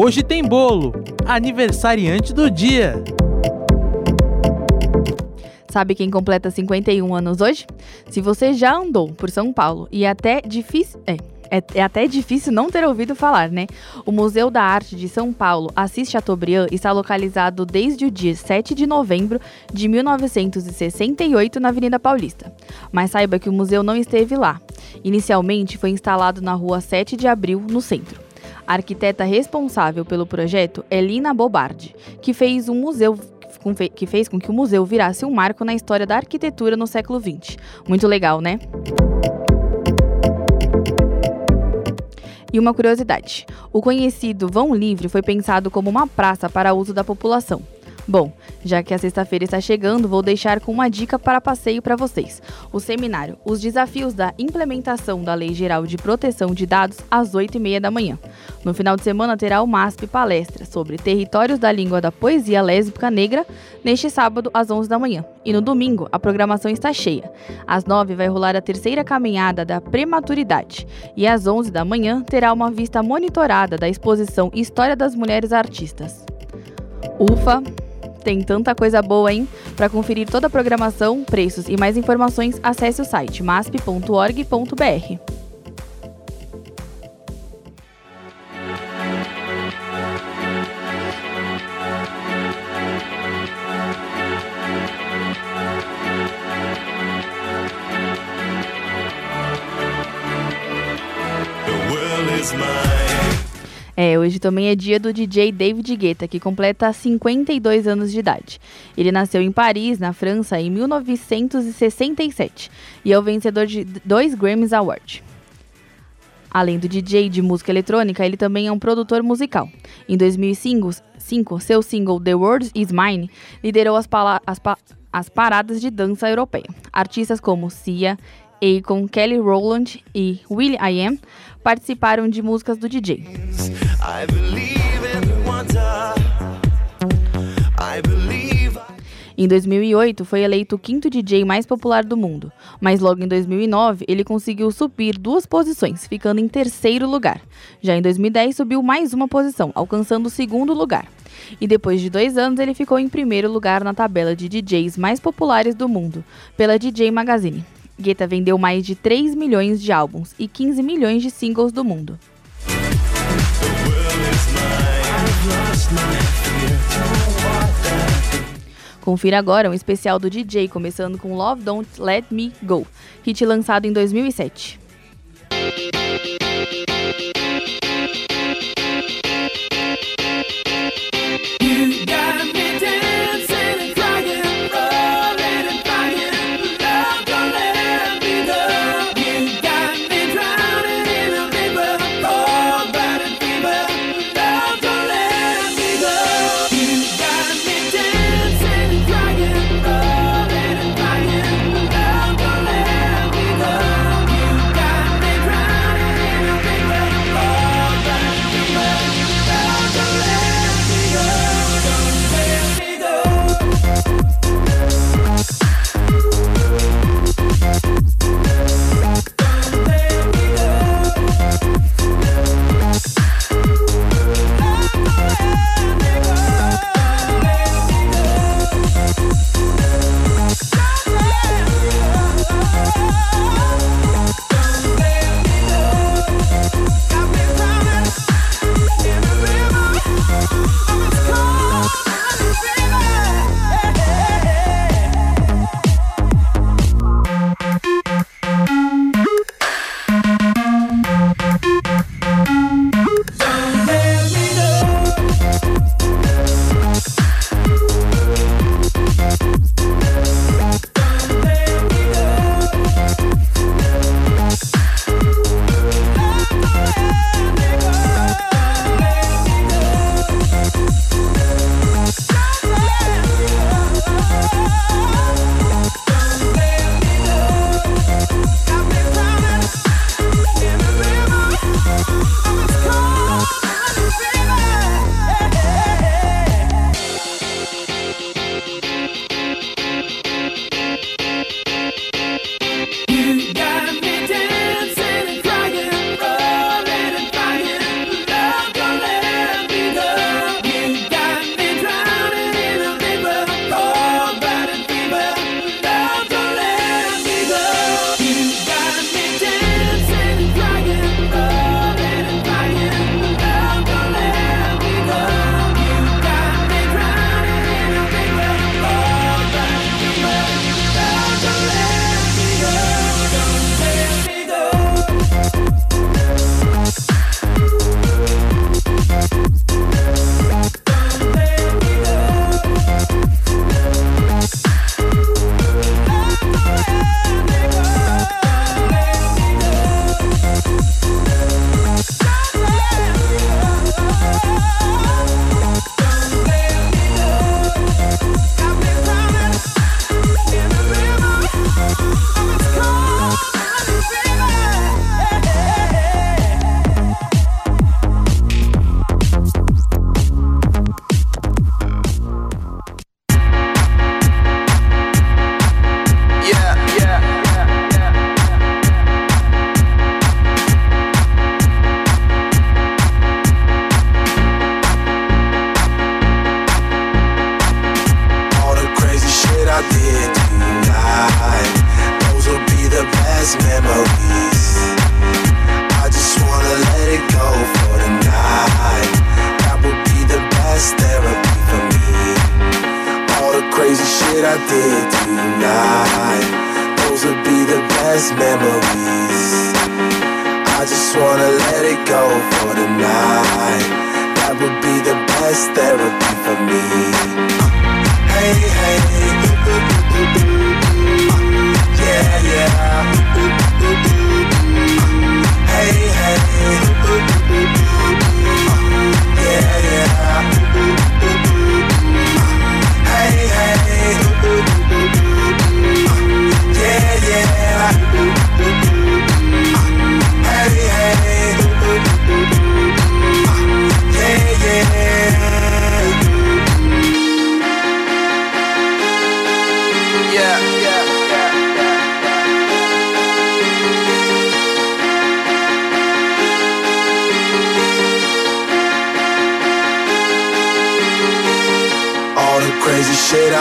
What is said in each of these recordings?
Hoje tem bolo, aniversariante do dia. Sabe quem completa 51 anos hoje? Se você já andou por São Paulo e é até difícil. É, é, é, até difícil não ter ouvido falar, né? O Museu da Arte de São Paulo, Assis Chateaubriand, está localizado desde o dia 7 de novembro de 1968 na Avenida Paulista. Mas saiba que o museu não esteve lá. Inicialmente foi instalado na rua 7 de abril, no centro. A arquiteta responsável pelo projeto é Lina Bobardi, que fez um museu que fez com que o museu virasse um marco na história da arquitetura no século XX. Muito legal, né? E uma curiosidade: o conhecido vão livre foi pensado como uma praça para uso da população. Bom, já que a sexta-feira está chegando, vou deixar com uma dica para passeio para vocês. O seminário Os Desafios da Implementação da Lei Geral de Proteção de Dados às 8h30 da manhã. No final de semana terá o MASP palestra sobre territórios da língua da poesia lésbica negra neste sábado às 11 da manhã. E no domingo a programação está cheia. Às 9 vai rolar a terceira caminhada da prematuridade e às 11 da manhã terá uma vista monitorada da exposição História das Mulheres Artistas. Ufa! Tem tanta coisa boa, hein? Para conferir toda a programação, preços e mais informações, acesse o site masp.org.br. É, hoje também é dia do DJ David Guetta, que completa 52 anos de idade. Ele nasceu em Paris, na França, em 1967 e é o vencedor de dois Grammys Awards. Além do DJ de música eletrônica, ele também é um produtor musical. Em 2005, seu single The World Is Mine liderou as, as, pa as paradas de dança europeia. Artistas como Sia, Akon, Kelly Rowland e Will I Am participaram de músicas do DJ. Em 2008, foi eleito o quinto DJ mais popular do mundo, mas logo em 2009 ele conseguiu subir duas posições, ficando em terceiro lugar. Já em 2010 subiu mais uma posição, alcançando o segundo lugar. E depois de dois anos ele ficou em primeiro lugar na tabela de DJs mais populares do mundo, pela DJ Magazine. Guetta vendeu mais de 3 milhões de álbuns e 15 milhões de singles do mundo. Confira agora um especial do DJ, começando com Love Don't Let Me Go, hit lançado em 2007. did tonight. Those would be the best memories. I just wanna let it go for tonight. That would be the best therapy for me.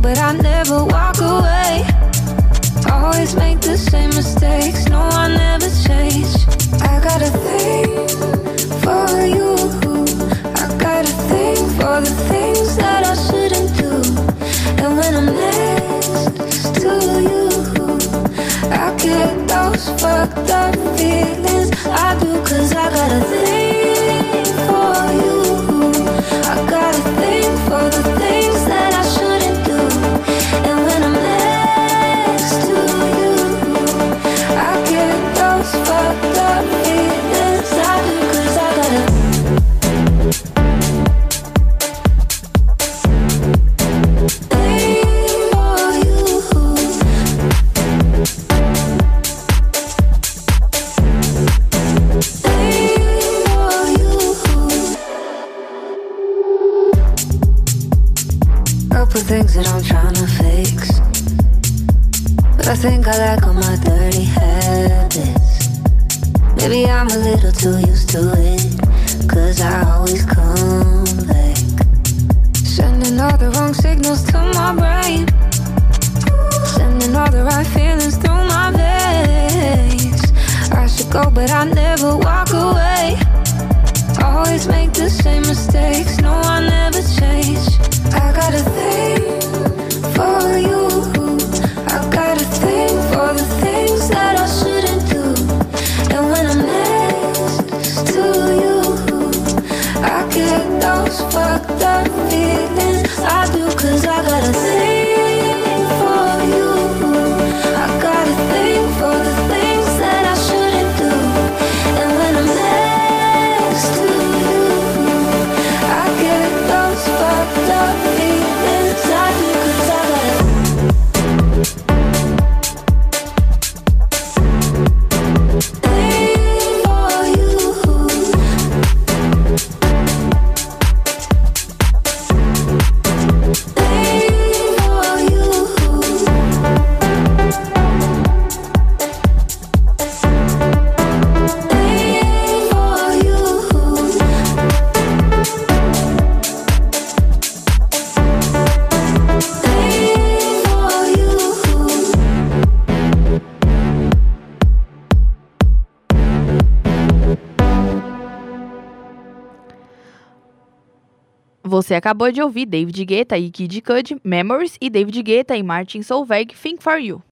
But I never walk away. Always make the same mistakes. No, I never change. I got a thing for you. I got a thing for the things that I shouldn't do. And when I'm next to you, I get those fucked up feelings. I do, signals to my brain. Sending all the right feelings through my veins. I should go, but I never walk away. Always make the same mistakes. No, I never change. I got a thing for you. I got a thing for the things that I Você acabou de ouvir David Guetta e Kid Cudi, Memories e David Guetta e Martin Solveig, Think For You.